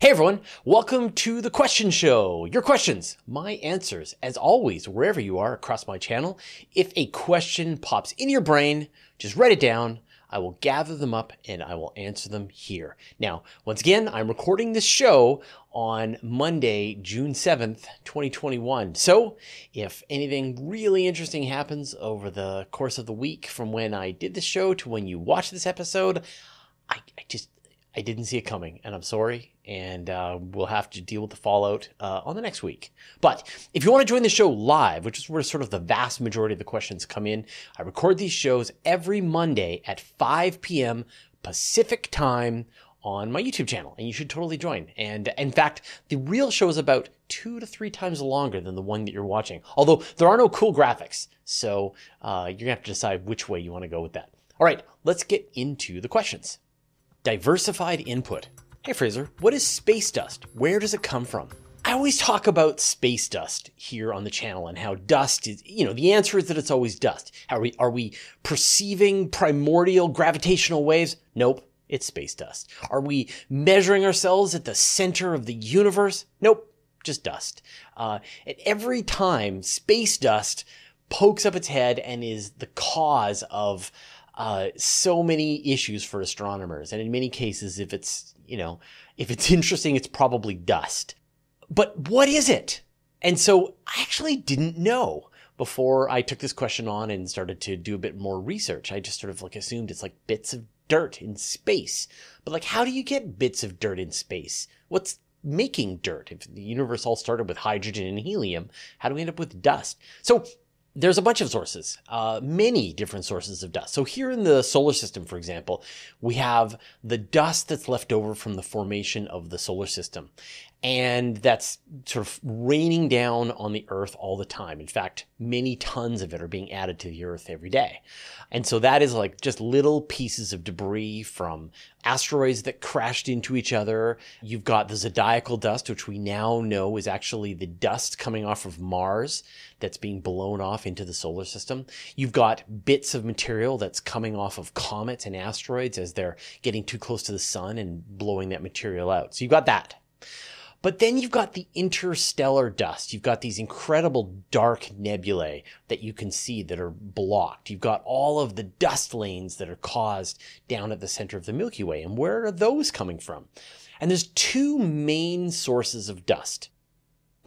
Hey everyone, welcome to the question show. Your questions, my answers, as always, wherever you are across my channel. If a question pops in your brain, just write it down. I will gather them up and I will answer them here. Now, once again, I'm recording this show on Monday, June 7th, 2021. So, if anything really interesting happens over the course of the week from when I did the show to when you watch this episode, I, I just I didn't see it coming, and I'm sorry. And uh, we'll have to deal with the fallout uh, on the next week. But if you want to join the show live, which is where sort of the vast majority of the questions come in, I record these shows every Monday at 5 p.m. Pacific time on my YouTube channel, and you should totally join. And in fact, the real show is about two to three times longer than the one that you're watching. Although there are no cool graphics, so uh, you're gonna have to decide which way you want to go with that. All right, let's get into the questions. Diversified input. Hey Fraser, what is space dust? Where does it come from? I always talk about space dust here on the channel and how dust is, you know, the answer is that it's always dust. Are we, are we perceiving primordial gravitational waves? Nope, it's space dust. Are we measuring ourselves at the center of the universe? Nope, just dust. Uh, at every time, space dust pokes up its head and is the cause of uh, so many issues for astronomers. And in many cases, if it's, you know, if it's interesting, it's probably dust. But what is it? And so I actually didn't know before I took this question on and started to do a bit more research. I just sort of like assumed it's like bits of dirt in space. But like, how do you get bits of dirt in space? What's making dirt? If the universe all started with hydrogen and helium, how do we end up with dust? So there's a bunch of sources, uh, many different sources of dust. So here in the solar system, for example, we have the dust that's left over from the formation of the solar system. And that's sort of raining down on the earth all the time. In fact, many tons of it are being added to the earth every day. And so that is like just little pieces of debris from asteroids that crashed into each other. You've got the zodiacal dust, which we now know is actually the dust coming off of Mars that's being blown off into the solar system. You've got bits of material that's coming off of comets and asteroids as they're getting too close to the sun and blowing that material out. So you've got that. But then you've got the interstellar dust. You've got these incredible dark nebulae that you can see that are blocked. You've got all of the dust lanes that are caused down at the center of the Milky Way. And where are those coming from? And there's two main sources of dust.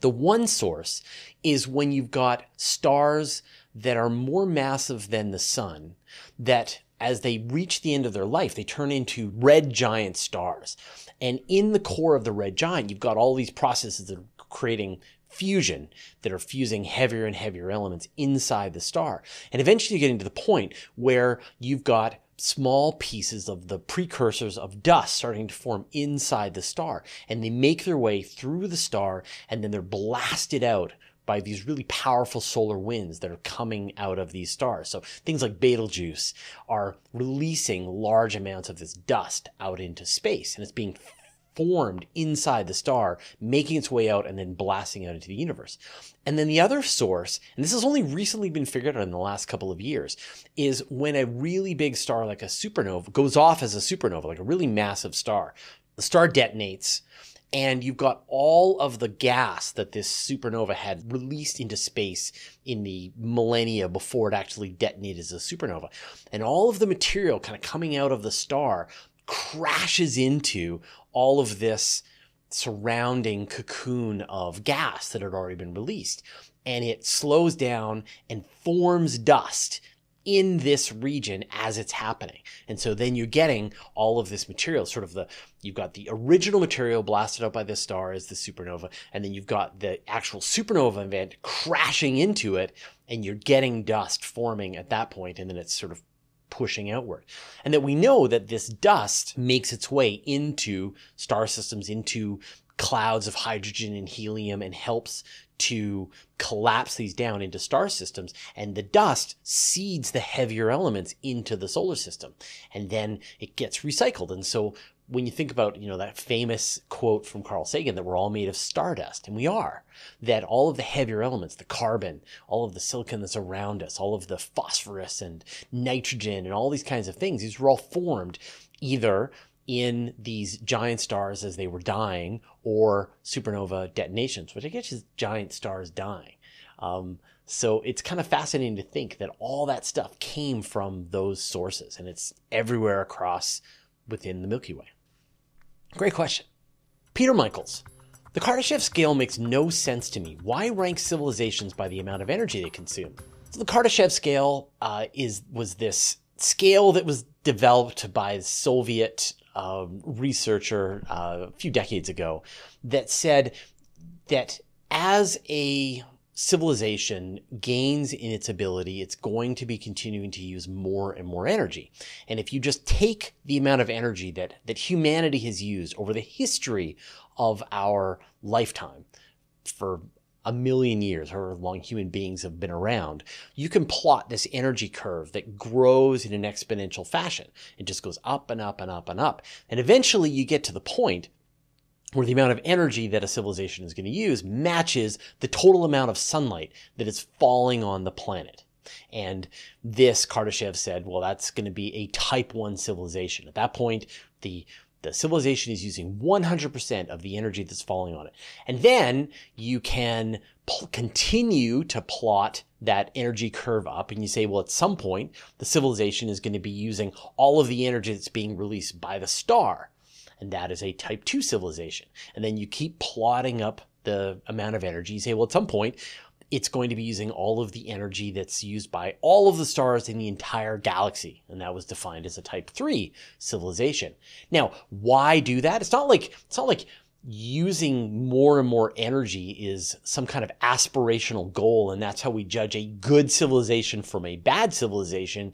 The one source is when you've got stars that are more massive than the sun that as they reach the end of their life, they turn into red giant stars. And in the core of the red giant, you've got all these processes that are creating fusion that are fusing heavier and heavier elements inside the star. And eventually you're getting to the point where you've got small pieces of the precursors of dust starting to form inside the star. And they make their way through the star and then they're blasted out by these really powerful solar winds that are coming out of these stars. So things like Betelgeuse are releasing large amounts of this dust out into space and it's being formed inside the star, making its way out and then blasting out into the universe. And then the other source, and this has only recently been figured out in the last couple of years, is when a really big star like a supernova goes off as a supernova, like a really massive star. The star detonates and you've got all of the gas that this supernova had released into space in the millennia before it actually detonated as a supernova. And all of the material kind of coming out of the star crashes into all of this surrounding cocoon of gas that had already been released. And it slows down and forms dust in this region as it's happening. And so then you're getting all of this material, sort of the, you've got the original material blasted out by the star as the supernova, and then you've got the actual supernova event crashing into it, and you're getting dust forming at that point, and then it's sort of pushing outward. And that we know that this dust makes its way into star systems, into clouds of hydrogen and helium and helps to collapse these down into star systems and the dust seeds the heavier elements into the solar system and then it gets recycled. And so when you think about you know that famous quote from Carl Sagan that we're all made of stardust and we are that all of the heavier elements the carbon all of the silicon that's around us all of the phosphorus and nitrogen and all these kinds of things these were all formed either in these giant stars as they were dying or supernova detonations, which I guess is giant stars dying. Um, so it's kind of fascinating to think that all that stuff came from those sources and it's everywhere across within the Milky Way. Great question. Peter Michaels. The Kardashev scale makes no sense to me. Why rank civilizations by the amount of energy they consume? So the Kardashev scale uh, is was this scale that was developed by Soviet uh, researcher uh, a few decades ago that said that as a civilization gains in its ability, it's going to be continuing to use more and more energy. And if you just take the amount of energy that, that humanity has used over the history of our lifetime for a million years, however long human beings have been around, you can plot this energy curve that grows in an exponential fashion. It just goes up and up and up and up. And eventually you get to the point where the amount of energy that a civilization is going to use matches the total amount of sunlight that is falling on the planet. And this, Kardashev said, well, that's going to be a type 1 civilization. At that point, the the civilization is using 100% of the energy that's falling on it. And then you can pl- continue to plot that energy curve up and you say, well, at some point, the civilization is going to be using all of the energy that's being released by the star and that is a type 2 civilization. And then you keep plotting up the amount of energy. You say, well, at some point, it's going to be using all of the energy that's used by all of the stars in the entire galaxy. And that was defined as a type 3 civilization. Now, why do that? It's not like, it's not like using more and more energy is some kind of aspirational goal and that's how we judge a good civilization from a bad civilization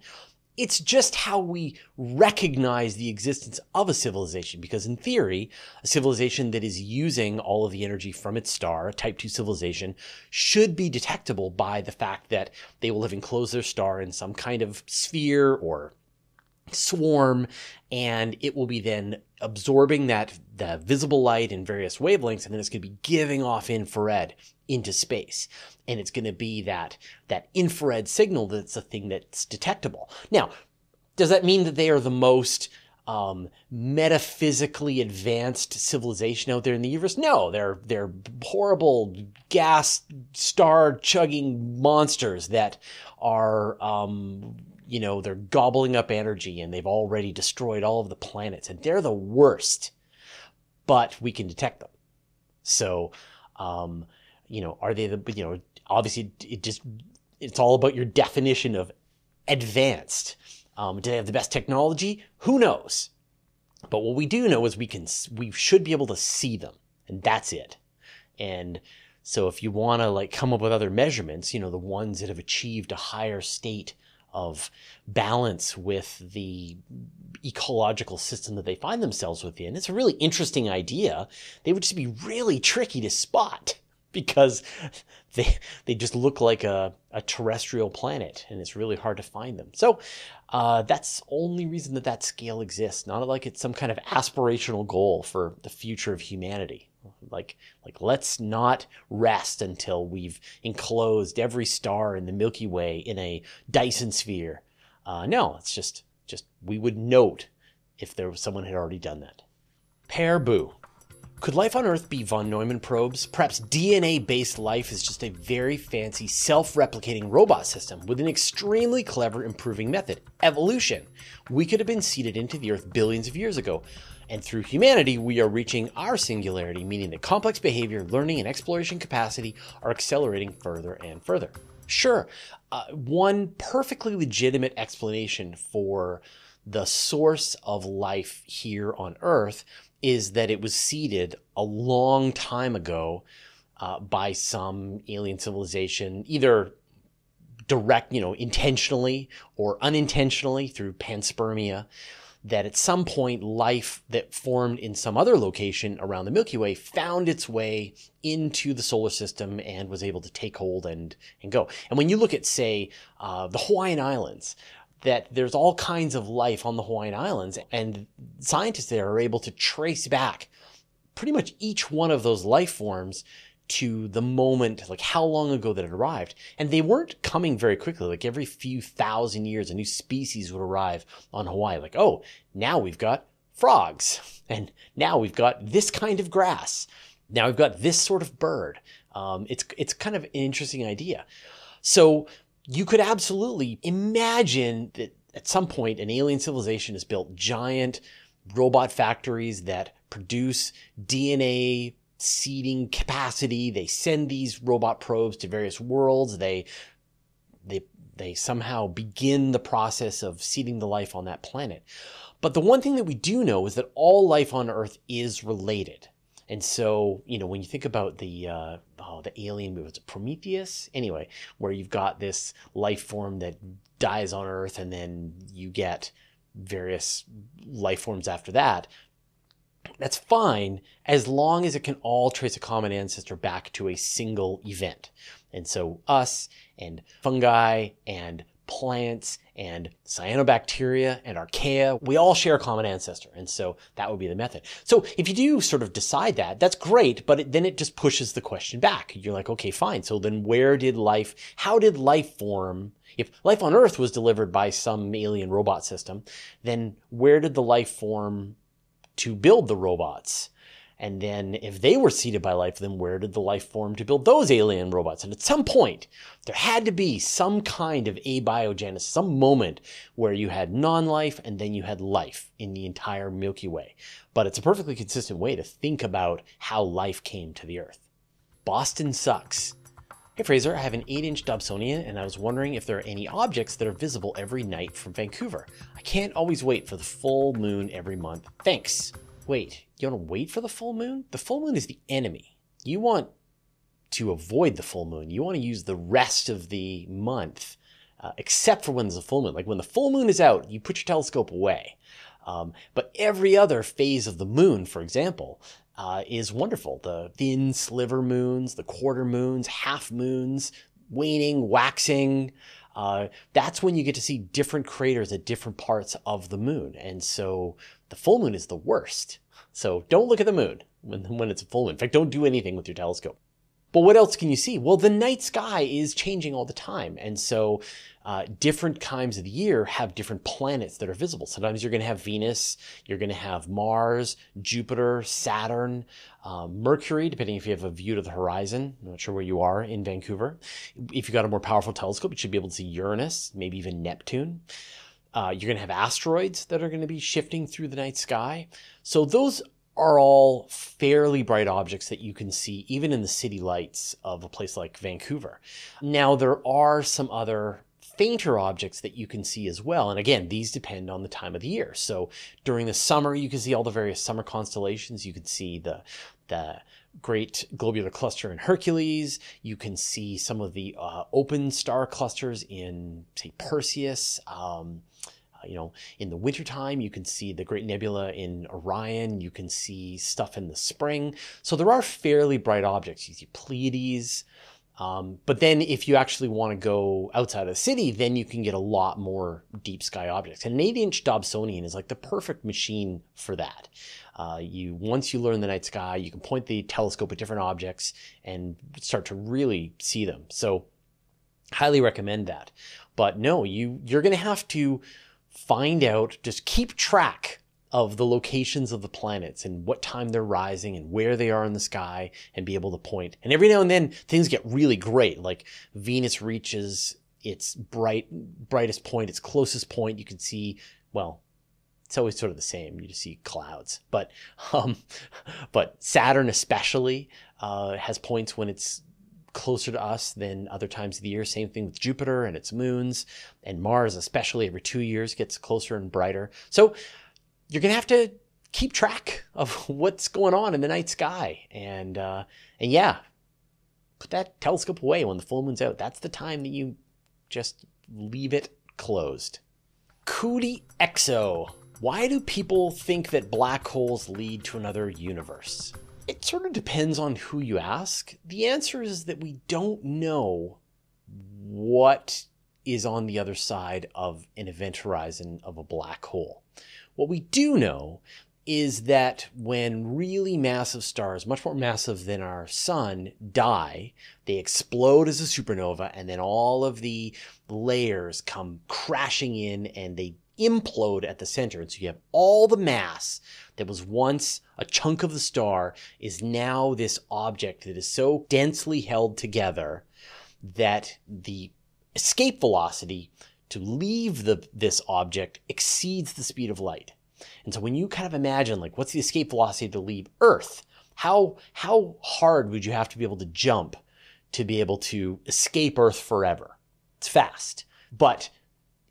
it's just how we recognize the existence of a civilization. Because in theory, a civilization that is using all of the energy from its star, a type 2 civilization, should be detectable by the fact that they will have enclosed their star in some kind of sphere or swarm and it will be then absorbing that the visible light in various wavelengths and then it's going to be giving off infrared into space and it's going to be that that infrared signal that's a thing that's detectable now does that mean that they are the most um, metaphysically advanced civilization out there in the universe? No, they're they're horrible gas star chugging monsters that are um, you know, they're gobbling up energy and they've already destroyed all of the planets and they're the worst, but we can detect them. So, um, you know, are they the, you know, obviously it just, it's all about your definition of advanced. Um, do they have the best technology? Who knows? But what we do know is we can, we should be able to see them and that's it. And so if you want to like come up with other measurements, you know, the ones that have achieved a higher state of balance with the ecological system that they find themselves within. It's a really interesting idea. They would just be really tricky to spot because they they just look like a, a terrestrial planet and it's really hard to find them. So uh, that's only reason that that scale exists. Not like it's some kind of aspirational goal for the future of humanity. Like, like let's not rest until we've enclosed every star in the Milky Way in a Dyson sphere. Uh, no, it's just, just we would note if there was someone had already done that. Pear Boo. Could life on Earth be von Neumann probes? Perhaps DNA based life is just a very fancy self replicating robot system with an extremely clever improving method evolution. We could have been seeded into the Earth billions of years ago. And through humanity, we are reaching our singularity, meaning that complex behavior, learning, and exploration capacity are accelerating further and further. Sure, uh, one perfectly legitimate explanation for the source of life here on Earth is that it was seeded a long time ago uh, by some alien civilization, either direct, you know, intentionally or unintentionally through panspermia that at some point life that formed in some other location around the Milky Way found its way into the solar system and was able to take hold and, and go. And when you look at, say, uh, the Hawaiian Islands, that there's all kinds of life on the Hawaiian Islands, and scientists there are able to trace back pretty much each one of those life forms to the moment, like how long ago that it arrived. And they weren't coming very quickly. Like every few thousand years, a new species would arrive on Hawaii. Like, oh, now we've got frogs. And now we've got this kind of grass. Now we've got this sort of bird. Um, it's, it's kind of an interesting idea. So you could absolutely imagine that at some point an alien civilization has built giant robot factories that produce DNA seeding capacity. They send these robot probes to various worlds. They they they somehow begin the process of seeding the life on that planet. But the one thing that we do know is that all life on Earth is related. And so, you know, when you think about the uh, oh, the alien movie, was it Prometheus? Anyway, where you've got this life form that dies on Earth, and then you get various life forms after that. That's fine as long as it can all trace a common ancestor back to a single event. And so, us and fungi and plants and cyanobacteria and archaea, we all share a common ancestor. And so that would be the method. So if you do sort of decide that, that's great, but it, then it just pushes the question back. You're like, okay, fine. So then where did life, how did life form? If life on Earth was delivered by some alien robot system, then where did the life form to build the robots? And then if they were seeded by life, then where did the life form to build those alien robots? And at some point, there had to be some kind of abiogenesis, some moment where you had non-life and then you had life in the entire Milky Way. But it's a perfectly consistent way to think about how life came to the Earth. Boston sucks. Hey Fraser, I have an 8-inch Dobsonian and I was wondering if there are any objects that are visible every night from Vancouver. I can't always wait for the full moon every month. Thanks. Wait, you want to wait for the full moon? The full moon is the enemy. You want to avoid the full moon. You want to use the rest of the month, uh, except for when there's a full moon. Like when the full moon is out, you put your telescope away. Um, but every other phase of the moon, for example, uh, is wonderful. The thin sliver moons, the quarter moons, half moons, waning, waxing. Uh, that's when you get to see different craters at different parts of the moon. And so the full moon is the worst. So don't look at the moon when, when it's a full moon. In fact, don't do anything with your telescope. But what else can you see? Well, the night sky is changing all the time. And so uh, different times of the year have different planets that are visible. Sometimes you're going to have Venus, you're going to have Mars, Jupiter, Saturn, um, Mercury, depending if you have a view to the horizon. I'm not sure where you are in Vancouver. If you've got a more powerful telescope, you should be able to see Uranus, maybe even Neptune. Uh, you're going to have asteroids that are going to be shifting through the night sky. So those are all fairly bright objects that you can see even in the city lights of a place like Vancouver. Now, there are some other fainter objects that you can see as well. And again, these depend on the time of the year. So during the summer, you can see all the various summer constellations. You can see the, the great globular cluster in Hercules. You can see some of the uh, open star clusters in, say, Perseus. Um, you know, in the wintertime, you can see the Great Nebula in Orion. You can see stuff in the spring. So there are fairly bright objects. You see Pleiades. Um, but then if you actually want to go outside of the city, then you can get a lot more deep sky objects. And an 8 inch Dobsonian is like the perfect machine for that. Uh, you Once you learn the night sky, you can point the telescope at different objects and start to really see them. So highly recommend that. But no, you, you're to have to find out, just keep track of the locations of the planets and what time they're rising and where they are in the sky and be able to point. And every now and then things get really great. Like Venus reaches its bright, brightest point, its closest point. You can see, well, it's always sort of the same. You just see clouds, but, um, but Saturn especially, uh, has points when it's closer to us than other times of the year. Same thing with Jupiter and its moons, and Mars, especially every two years, gets closer and brighter. So you're going to have to keep track of what's going on in the night sky. And, uh, and yeah, put that telescope away when the full moon's out. That's the time that you just leave it closed. Cootie Exo. Why do people think that black holes lead to another universe? It sort of depends on who you ask. The answer is that we don't know what is on the other side of an event horizon of a black hole. What we do know is that when really massive stars, much more massive than our sun, die, they explode as a supernova, and then all of the layers come crashing in and they implode at the center. And so you have all the mass that was once a chunk of the star is now this object that is so densely held together that the escape velocity to leave the, this object exceeds the speed of light. And so when you kind of imagine like what's the escape velocity to leave Earth, how how hard would you have to be able to jump to be able to escape Earth forever? It's fast. But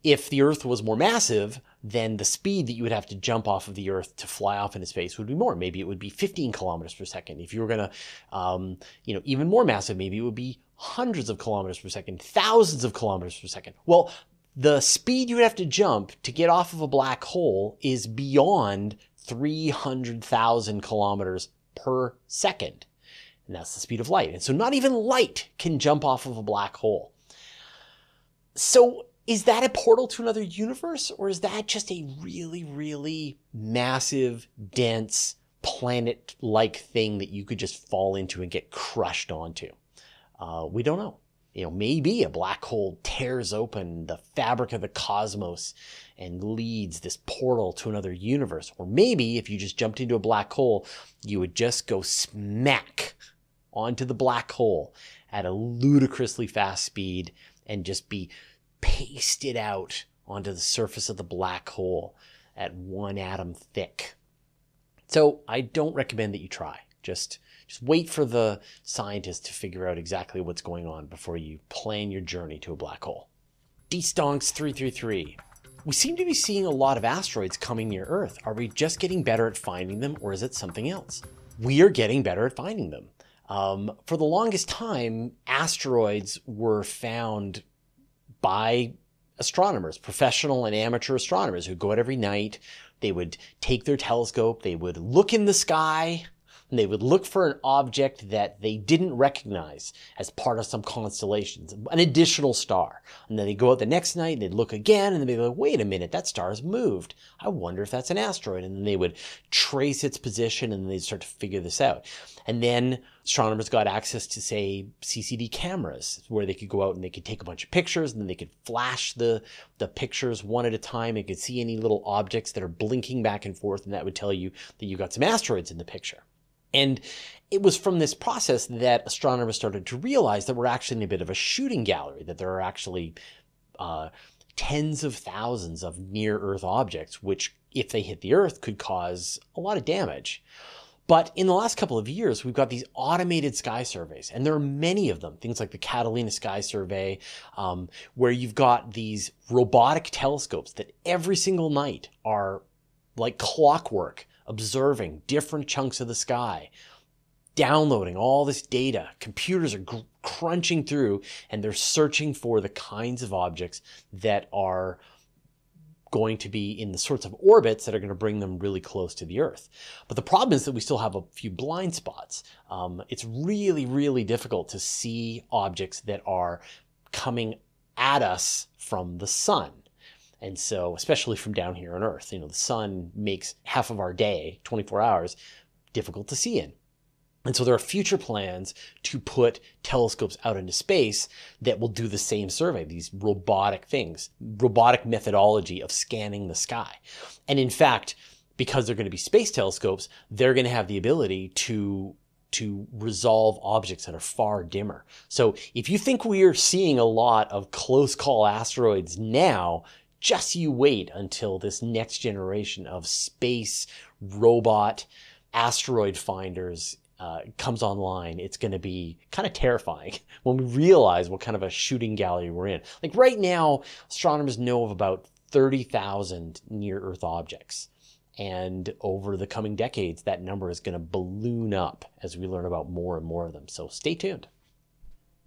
if the Earth was more massive, then the speed that you would have to jump off of the Earth to fly off into space would be more. Maybe it would be 15 kilometers per second. If you were going to, um, you know, even more massive, maybe it would be hundreds of kilometers per second, thousands of kilometers per second. Well, the speed you would have to jump to get off of a black hole is beyond 300,000 kilometers per second. And that's the speed of light. And so not even light can jump off of a black hole. So is that a portal to another universe or is that just a really, really massive, dense, planet like thing that you could just fall into and get crushed onto? Uh, we don't know. You know, maybe a black hole tears open the fabric of the cosmos and leads this portal to another universe. Or maybe if you just jumped into a black hole, you would just go smack onto the black hole at a ludicrously fast speed and just be pasted out onto the surface of the black hole at one atom thick. So I don't recommend that you try. Just just wait for the scientists to figure out exactly what's going on before you plan your journey to a black hole. D-Stonks 333. We seem to be seeing a lot of asteroids coming near Earth. Are we just getting better at finding them or is it something else? We are getting better at finding them. Um, for the longest time, asteroids were found by astronomers, professional and amateur astronomers who go out every night. They would take their telescope, they would look in the sky, and they would look for an object that they didn't recognize as part of some constellations, an additional star. And then they go out the next night and they'd look again and they'd be like, wait a minute, that star has moved. I wonder if that's an asteroid. And then they would trace its position and they'd start to figure this out. And then astronomers got access to, say, CCD cameras where they could go out and they could take a bunch of pictures and then they could flash the, the pictures one at a time. and could see any little objects that are blinking back and forth and that would tell you that you got some asteroids in the picture. And it was from this process that astronomers started to realize that we're actually in a bit of a shooting gallery, that there are actually uh, tens of thousands of near Earth objects, which, if they hit the Earth, could cause a lot of damage. But in the last couple of years, we've got these automated sky surveys, and there are many of them. Things like the Catalina Sky Survey, um, where you've got these robotic telescopes that every single night are like clockwork observing different chunks of the sky, downloading all this data. Computers are gr- crunching through and they're searching for the kinds of objects that are going to be in the sorts of orbits that are going to bring them really close to the Earth. But the problem is that we still have a few blind spots. Um, it's really, really difficult to see objects that are coming at us from the sun. And so, especially from down here on Earth, you know, the sun makes half of our day, 24 hours, difficult to see in. And so there are future plans to put telescopes out into space that will do the same survey, these robotic things, robotic methodology of scanning the sky. And in fact, because they're going to be space telescopes, they're going to have the ability to to resolve objects that are far dimmer. So if you think we are seeing a lot of close call asteroids now, just you wait until this next generation of space robot asteroid finders uh, comes online, it's going to be kind of terrifying when we realize what kind of a shooting gallery we're in. Like right now, astronomers know of about 30,000 near Earth objects. And over the coming decades, that number is going to balloon up as we learn about more and more of them. So stay tuned.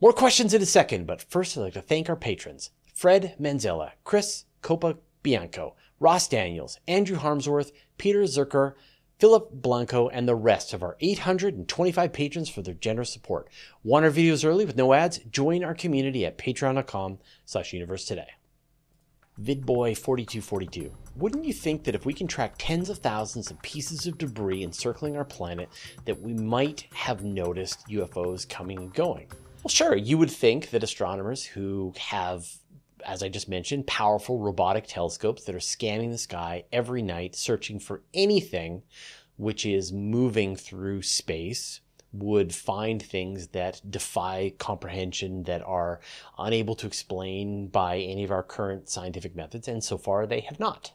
More questions in a second, but first I'd like to thank our patrons Fred Manzella, Chris Copa Bianco, Ross Daniels, Andrew Harmsworth, Peter Zerker, Philip Blanco, and the rest of our 825 patrons for their generous support. Want our videos early with no ads? Join our community at patreon.com slash universe today. VidBoy4242. Wouldn't you think that if we can track tens of thousands of pieces of debris encircling our planet, that we might have noticed UFOs coming and going? Well, sure, you would think that astronomers who have as I just mentioned, powerful robotic telescopes that are scanning the sky every night, searching for anything which is moving through space would find things that defy comprehension, that are unable to explain by any of our current scientific methods, and so far they have not.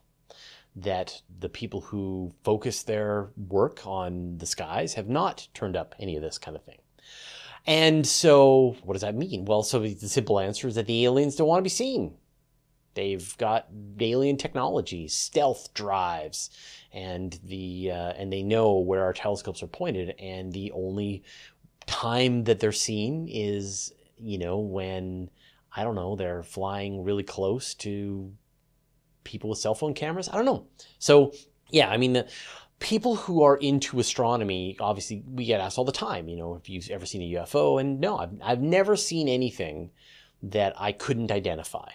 That the people who focus their work on the skies have not turned up any of this kind of thing. And so, what does that mean? Well, so the simple answer is that the aliens don't want to be seen. They've got alien technology, stealth drives, and the uh, and they know where our telescopes are pointed. And the only time that they're seen is, you know, when I don't know they're flying really close to people with cell phone cameras. I don't know. So yeah, I mean the people who are into astronomy, obviously we get asked all the time, you know, if you've ever seen a UFO, and no, I've, I've never seen anything that I couldn't identify.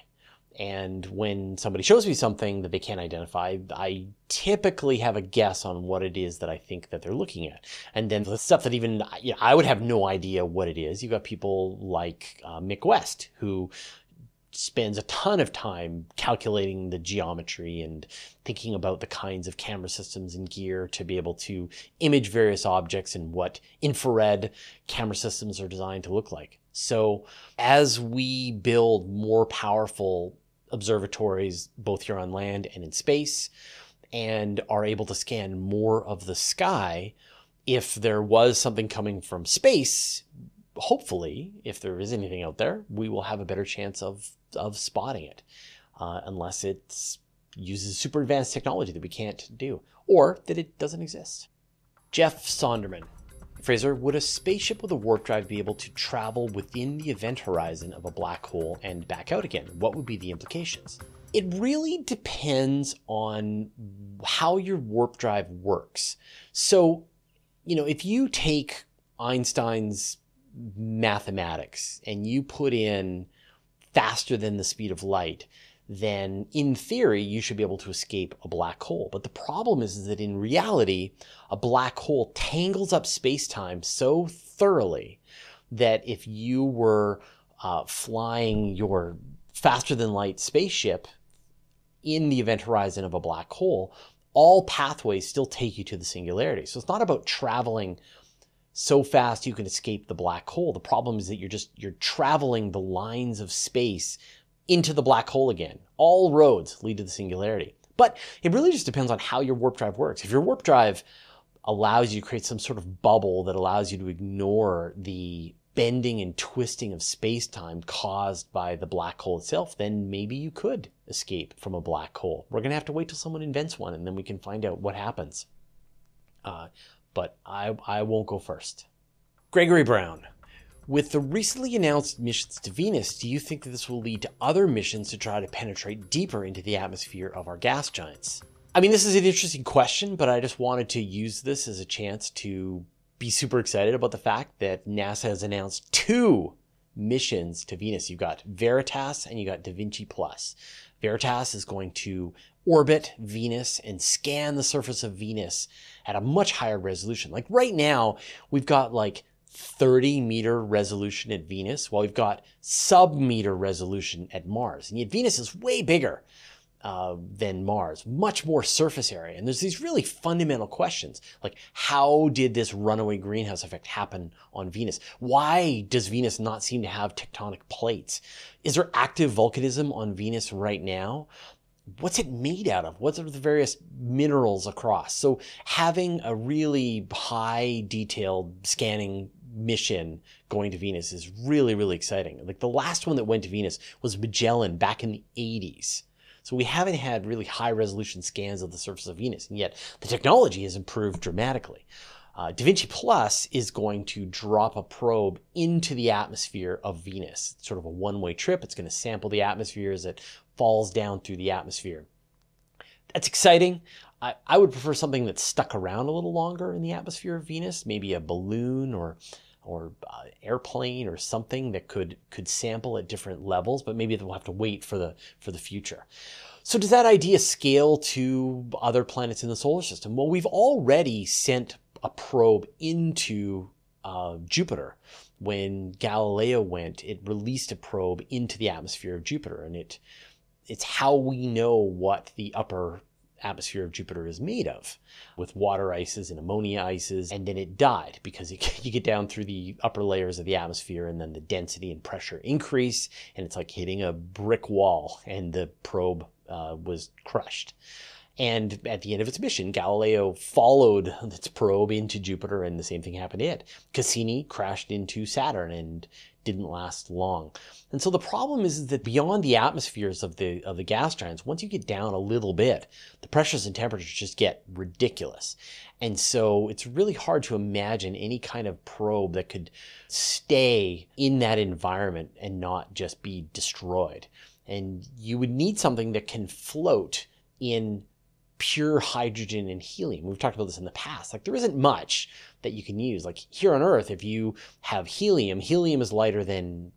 And when somebody shows me something that they can't identify, I typically have a guess on what it is that I think that they're looking at. And then the stuff that even you know, I would have no idea what it is. You've got people like uh, Mick West, who spends a ton of time calculating the geometry and thinking about the kinds of camera systems and gear to be able to image various objects and what infrared camera systems are designed to look like. So as we build more powerful observatories, both here on land and in space, and are able to scan more of the sky. If there was something coming from space, hopefully, if there is anything out there, we will have a better chance of, of spotting it, uh, unless it uses super advanced technology that we can't do, or that it doesn't exist. Jeff Sonderman Fraser, would a spaceship with a warp drive be able to travel within the event horizon of a black hole and back out again? What would be the implications? It really depends on how your warp drive works. So, you know, if you take Einstein's mathematics and you put in faster than the speed of light, then in theory, you should be able to escape a black hole. But the problem is, is that in reality, a black hole tangles up space time so thoroughly that if you were uh, flying your faster than light spaceship in the event horizon of a black hole, all pathways still take you to the singularity. So it's not about traveling so fast you can escape the black hole. The problem is that you're just you're traveling the lines of space into the black hole again. All roads lead to the singularity. But it really just depends on how your warp drive works. If your warp drive allows you to create some sort of bubble that allows you to ignore the bending and twisting of space-time caused by the black hole itself, then maybe you could escape from a black hole. We're going to have to wait till someone invents one and then we can find out what happens. Uh, but I, I won't go first. Gregory Brown. With the recently announced missions to Venus, do you think that this will lead to other missions to try to penetrate deeper into the atmosphere of our gas giants? I mean, this is an interesting question, but I just wanted to use this as a chance to be super excited about the fact that NASA has announced two missions to Venus. You've got Veritas and you got Da Vinci Plus. Veritas is going to orbit Venus and scan the surface of Venus at a much higher resolution. Like right now, we've got like 30 meter resolution at Venus, while we've got sub meter resolution at Mars. And yet Venus is way bigger uh, than Mars, much more surface area. And there's these really fundamental questions like how did this runaway greenhouse effect happen on Venus? Why does Venus not seem to have tectonic plates? Is there active volcanism on Venus right now? What's it made out of? What are the various minerals across? So having a really high detailed scanning mission going to Venus is really, really exciting. Like the last one that went to Venus was Magellan back in the 80s. So we haven't had really high resolution scans of the surface of Venus, and yet the technology has improved dramatically. Uh, da Vinci Plus is going to drop a probe into the atmosphere of Venus. It's sort of a one way trip. It's going to sample the atmosphere as it falls down through the atmosphere. That's exciting. I, I would prefer something that's stuck around a little longer in the atmosphere of Venus, maybe a balloon or or uh, airplane or something that could could sample at different levels, but maybe we'll have to wait for the for the future. So does that idea scale to other planets in the solar system? Well, we've already sent a probe into uh, Jupiter. When Galileo went, it released a probe into the atmosphere of Jupiter, and it it's how we know what the upper atmosphere of Jupiter is made of, with water ices and ammonia ices, and then it died because it, you get down through the upper layers of the atmosphere, and then the density and pressure increase, and it's like hitting a brick wall, and the probe uh, was crushed. And at the end of its mission, Galileo followed its probe into Jupiter, and the same thing happened to it. Cassini crashed into Saturn and didn't last long. And so the problem is that beyond the atmospheres of the of the gas giants, once you get down a little bit, the pressures and temperatures just get ridiculous. And so it's really hard to imagine any kind of probe that could stay in that environment and not just be destroyed. And you would need something that can float in pure hydrogen and helium. We've talked about this in the past. Like there isn't much that you can use. Like here on Earth, if you have helium, helium is lighter than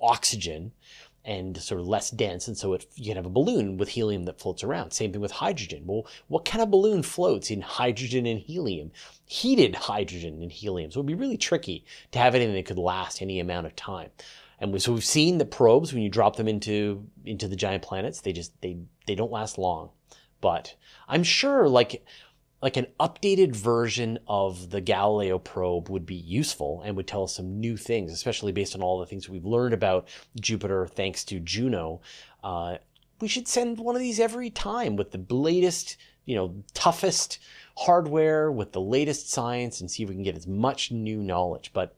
oxygen and sort of less dense. And so it, you can have a balloon with helium that floats around. Same thing with hydrogen. Well, what kind of balloon floats in hydrogen and helium? Heated hydrogen and helium. So it would be really tricky to have anything that could last any amount of time. And so we've seen the probes when you drop them into into the giant planets, they just they they don't last long. But I'm sure like like an updated version of the Galileo probe would be useful and would tell us some new things, especially based on all the things we've learned about Jupiter thanks to Juno. Uh, we should send one of these every time with the latest, you know, toughest hardware, with the latest science, and see if we can get as much new knowledge. But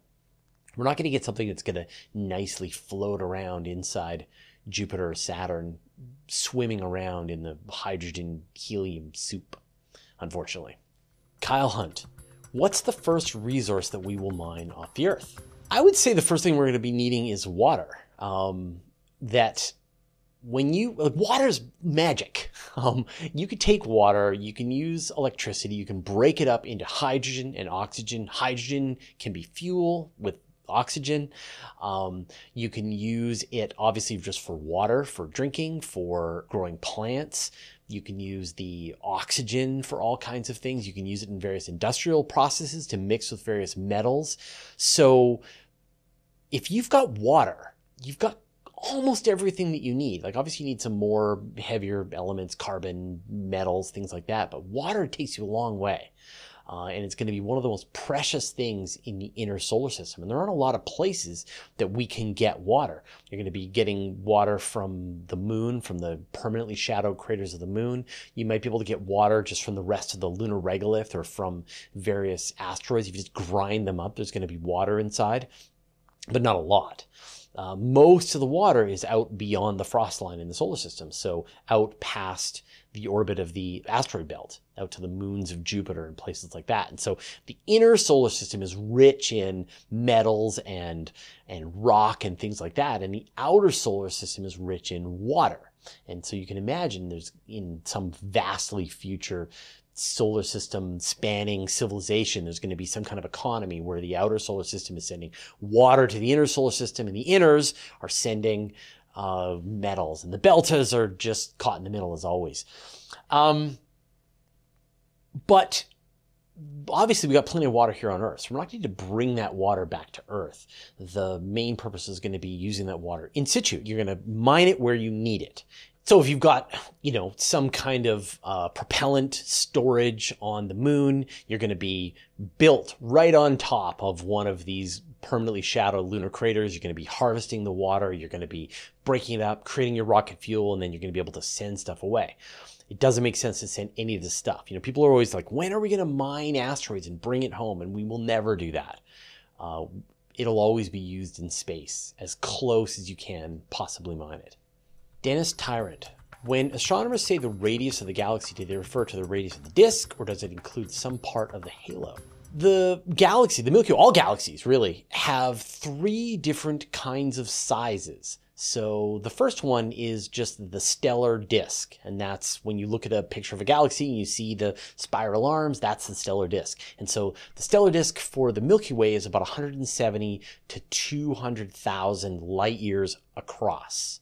we're not going to get something that's going to nicely float around inside Jupiter or Saturn swimming around in the hydrogen helium soup, unfortunately. Kyle Hunt, what's the first resource that we will mine off the Earth? I would say the first thing we're going to be needing is water. Um, that when you like, water's magic. Um, you could take water, you can use electricity, you can break it up into hydrogen and oxygen. Hydrogen can be fuel with oxygen. Um, you can use it obviously just for water, for drinking, for growing plants. You can use the oxygen for all kinds of things. You can use it in various industrial processes to mix with various metals. So if you've got water, you've got almost everything that you need. Like obviously you need some more heavier elements, carbon, metals, things like that, but water takes you a long way. Uh, and it's going to be one of the most precious things in the inner solar system. And there aren't a lot of places that we can get water. You're going to be getting water from the moon, from the permanently shadowed craters of the moon. You might be able to get water just from the rest of the lunar regolith or from various asteroids. If you just grind them up, there's going to be water inside, but not a lot. Uh, most of the water is out beyond the frost line in the solar system, so out past the orbit of the asteroid belt out to the moons of Jupiter and places like that. And so the inner solar system is rich in metals and, and rock and things like that. And the outer solar system is rich in water. And so you can imagine there's in some vastly future solar system spanning civilization, there's going to be some kind of economy where the outer solar system is sending water to the inner solar system and the inners are sending uh, metals, and the Belters are just caught in the middle as always. Um, but obviously we got plenty of water here on Earth, so we're not going to bring that water back to Earth. The main purpose is going to be using that water in situ. You're going to mine it where you need it. So if you've got, you know, some kind of uh, propellant storage on the moon, you're going to be built right on top of one of these permanently shadowed lunar craters. You're going to be harvesting the water. You're going to be breaking it up, creating your rocket fuel, and then you're going to be able to send stuff away. It doesn't make sense to send any of this stuff. You know, people are always like, when are we going to mine asteroids and bring it home? And we will never do that. Uh, it'll always be used in space as close as you can possibly mine it. Dennis Tyrant. When astronomers say the radius of the galaxy, do they refer to the radius of the disk or does it include some part of the halo? The galaxy, the Milky Way, all galaxies really have three different kinds of sizes. So the first one is just the stellar disk. And that's when you look at a picture of a galaxy and you see the spiral arms, that's the stellar disk. And so the stellar disk for the Milky Way is about 170 to 200,000 light years across.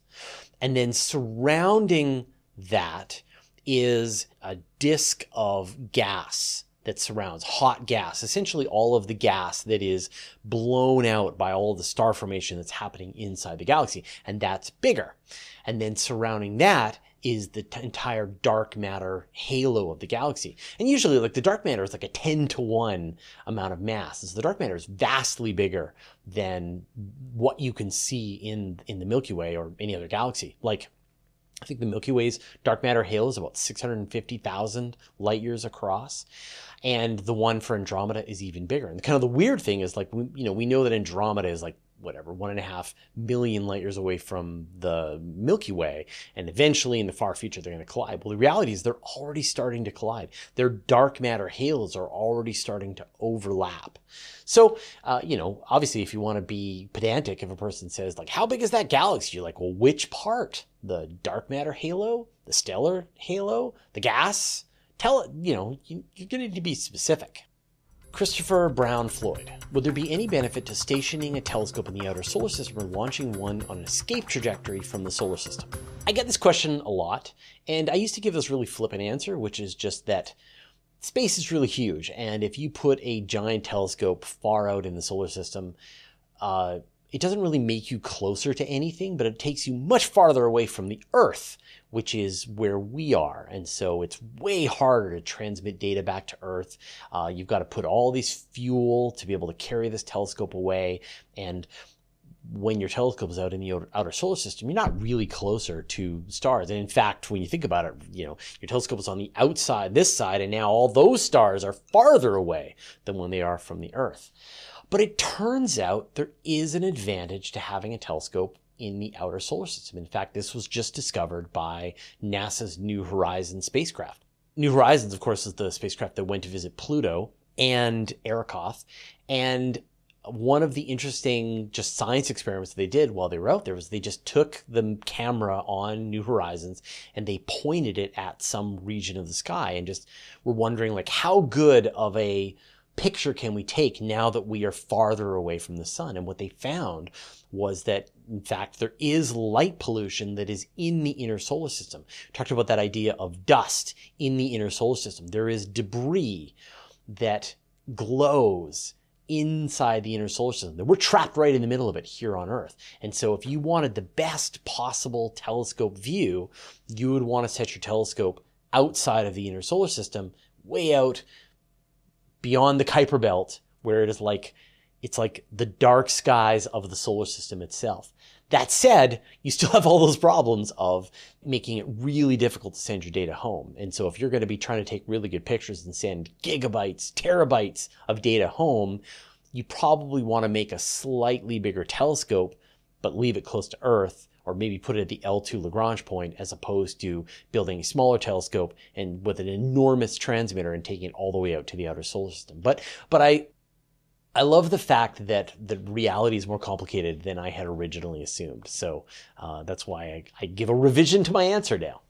And then surrounding that is a disk of gas that surrounds hot gas, essentially all of the gas that is blown out by all the star formation that's happening inside the galaxy. And that's bigger. And then surrounding that is the entire dark matter halo of the galaxy. And usually, like the dark matter is like a 10 to 1 amount of mass. And so the dark matter is vastly bigger than what you can see in, in the Milky Way or any other galaxy. Like, I think the Milky Way's dark matter halo is about 650,000 light years across. And the one for Andromeda is even bigger. And kind of the weird thing is like, we, you know, we know that Andromeda is like whatever, one and a half million light years away from the Milky Way. And eventually in the far future, they're going to collide. Well, the reality is they're already starting to collide. Their dark matter halos are already starting to overlap. So, uh, you know, obviously, if you want to be pedantic, if a person says, like, how big is that galaxy? You're like, well, which part? The dark matter halo? The stellar halo? The gas? Tell it, you know, you, you're going to need to be specific. Christopher Brown Floyd. Would there be any benefit to stationing a telescope in the outer solar system or launching one on an escape trajectory from the solar system? I get this question a lot, and I used to give this really flippant answer, which is just that space is really huge, and if you put a giant telescope far out in the solar system, uh, it doesn't really make you closer to anything, but it takes you much farther away from the Earth, which is where we are. And so it's way harder to transmit data back to Earth. Uh, you've got to put all this fuel to be able to carry this telescope away. And when your telescope is out in the outer solar system, you're not really closer to stars. And in fact, when you think about it, you know, your telescope is on the outside, this side, and now all those stars are farther away than when they are from the Earth. But it turns out there is an advantage to having a telescope in the outer solar system. In fact, this was just discovered by NASA's New Horizons spacecraft. New Horizons, of course, is the spacecraft that went to visit Pluto and Arrokoth. And one of the interesting just science experiments they did while they were out there was they just took the camera on New Horizons and they pointed it at some region of the sky and just were wondering like how good of a picture can we take now that we are farther away from the sun? And what they found was that, in fact, there is light pollution that is in the inner solar system. Talked about that idea of dust in the inner solar system. There is debris that glows inside the inner solar system. We're trapped right in the middle of it here on Earth. And so if you wanted the best possible telescope view, you would want to set your telescope outside of the inner solar system, way out beyond the Kuiper belt, where it is like it's like the dark skies of the solar system itself. That said, you still have all those problems of making it really difficult to send your data home. And so if you're going to be trying to take really good pictures and send gigabytes, terabytes of data home, you probably want to make a slightly bigger telescope, but leave it close to Earth or maybe put it at the L2 Lagrange point as opposed to building a smaller telescope and with an enormous transmitter and taking it all the way out to the outer solar system. But but I I love the fact that the reality is more complicated than I had originally assumed. So uh, that's why I, I give a revision to my answer now.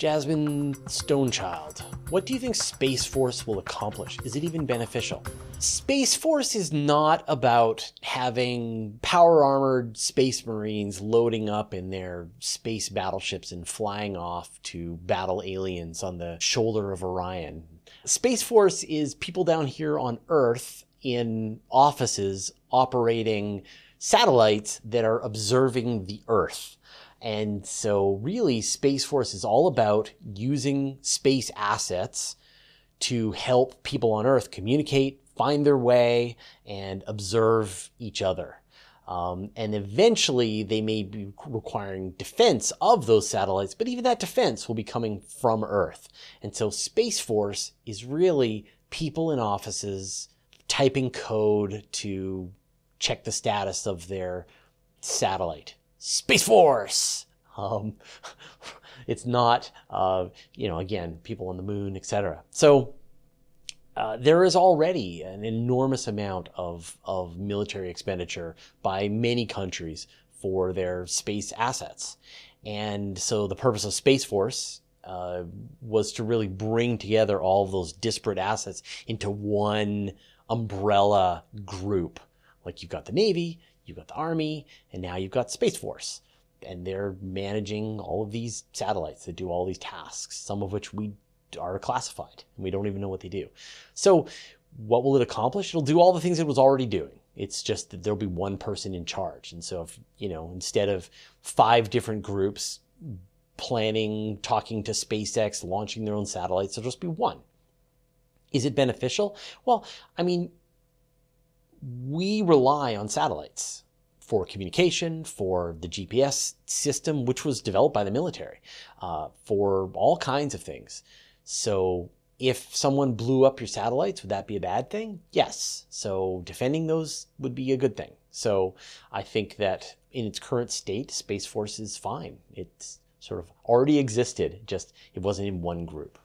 Jasmine Stonechild, what do you think Space Force will accomplish? Is it even beneficial? Space Force is not about having power armored space marines loading up in their space battleships and flying off to battle aliens on the shoulder of Orion. Space Force is people down here on Earth in offices operating satellites that are observing the Earth. And so, really, Space Force is all about using space assets to help people on Earth communicate, find their way, and observe each other. Um, and eventually, they may be requiring defense of those satellites, but even that defense will be coming from Earth. And so, Space Force is really people in offices typing code to check the status of their satellite. Space Force. Um, it's not, uh, you know, again, people on the moon, etc. So uh, there is already an enormous amount of, of military expenditure by many countries for their space assets. And so the purpose of Space Force uh, was to really bring together all of those disparate assets into one umbrella group. Like you've got the Navy, you've got the Army, and now you've got Space Force. And they're managing all of these satellites that do all these tasks, some of which we are classified and we don't even know what they do. So, what will it accomplish? It'll do all the things it was already doing. It's just that there'll be one person in charge. And so, if, you know, instead of five different groups planning, talking to SpaceX, launching their own satellites, there'll just be one. Is it beneficial? Well, I mean, we rely on satellites for communication, for the GPS system, which was developed by the military, uh, for all kinds of things. So, if someone blew up your satellites, would that be a bad thing? Yes. So, defending those would be a good thing. So, I think that in its current state, Space Force is fine. It's sort of already existed, just it wasn't in one group.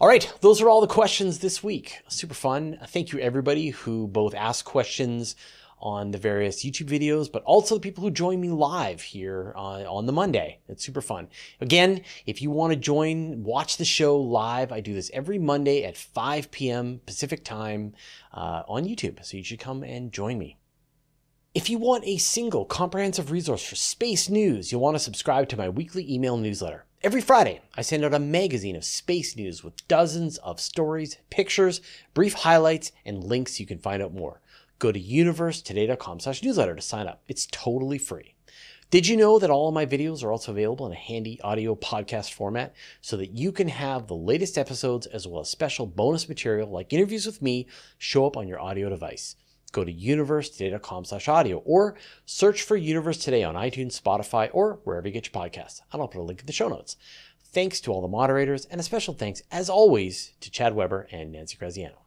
All right, those are all the questions this week. Super fun. Thank you, everybody who both asked questions on the various YouTube videos, but also the people who join me live here uh, on the Monday. It's super fun. Again, if you want to join, watch the show live. I do this every Monday at 5 p.m. Pacific time uh, on YouTube. So you should come and join me. If you want a single comprehensive resource for space news, you'll want to subscribe to my weekly email newsletter. Every Friday, I send out a magazine of space news with dozens of stories, pictures, brief highlights, and links you can find out more. Go to universetoday.com slash newsletter to sign up. It's totally free. Did you know that all of my videos are also available in a handy audio podcast format so that you can have the latest episodes as well as special bonus material like interviews with me show up on your audio device? Go to universetoday.com slash audio or search for Universe Today on iTunes, Spotify, or wherever you get your podcasts. And I'll put a link in the show notes. Thanks to all the moderators, and a special thanks, as always, to Chad Weber and Nancy Graziano.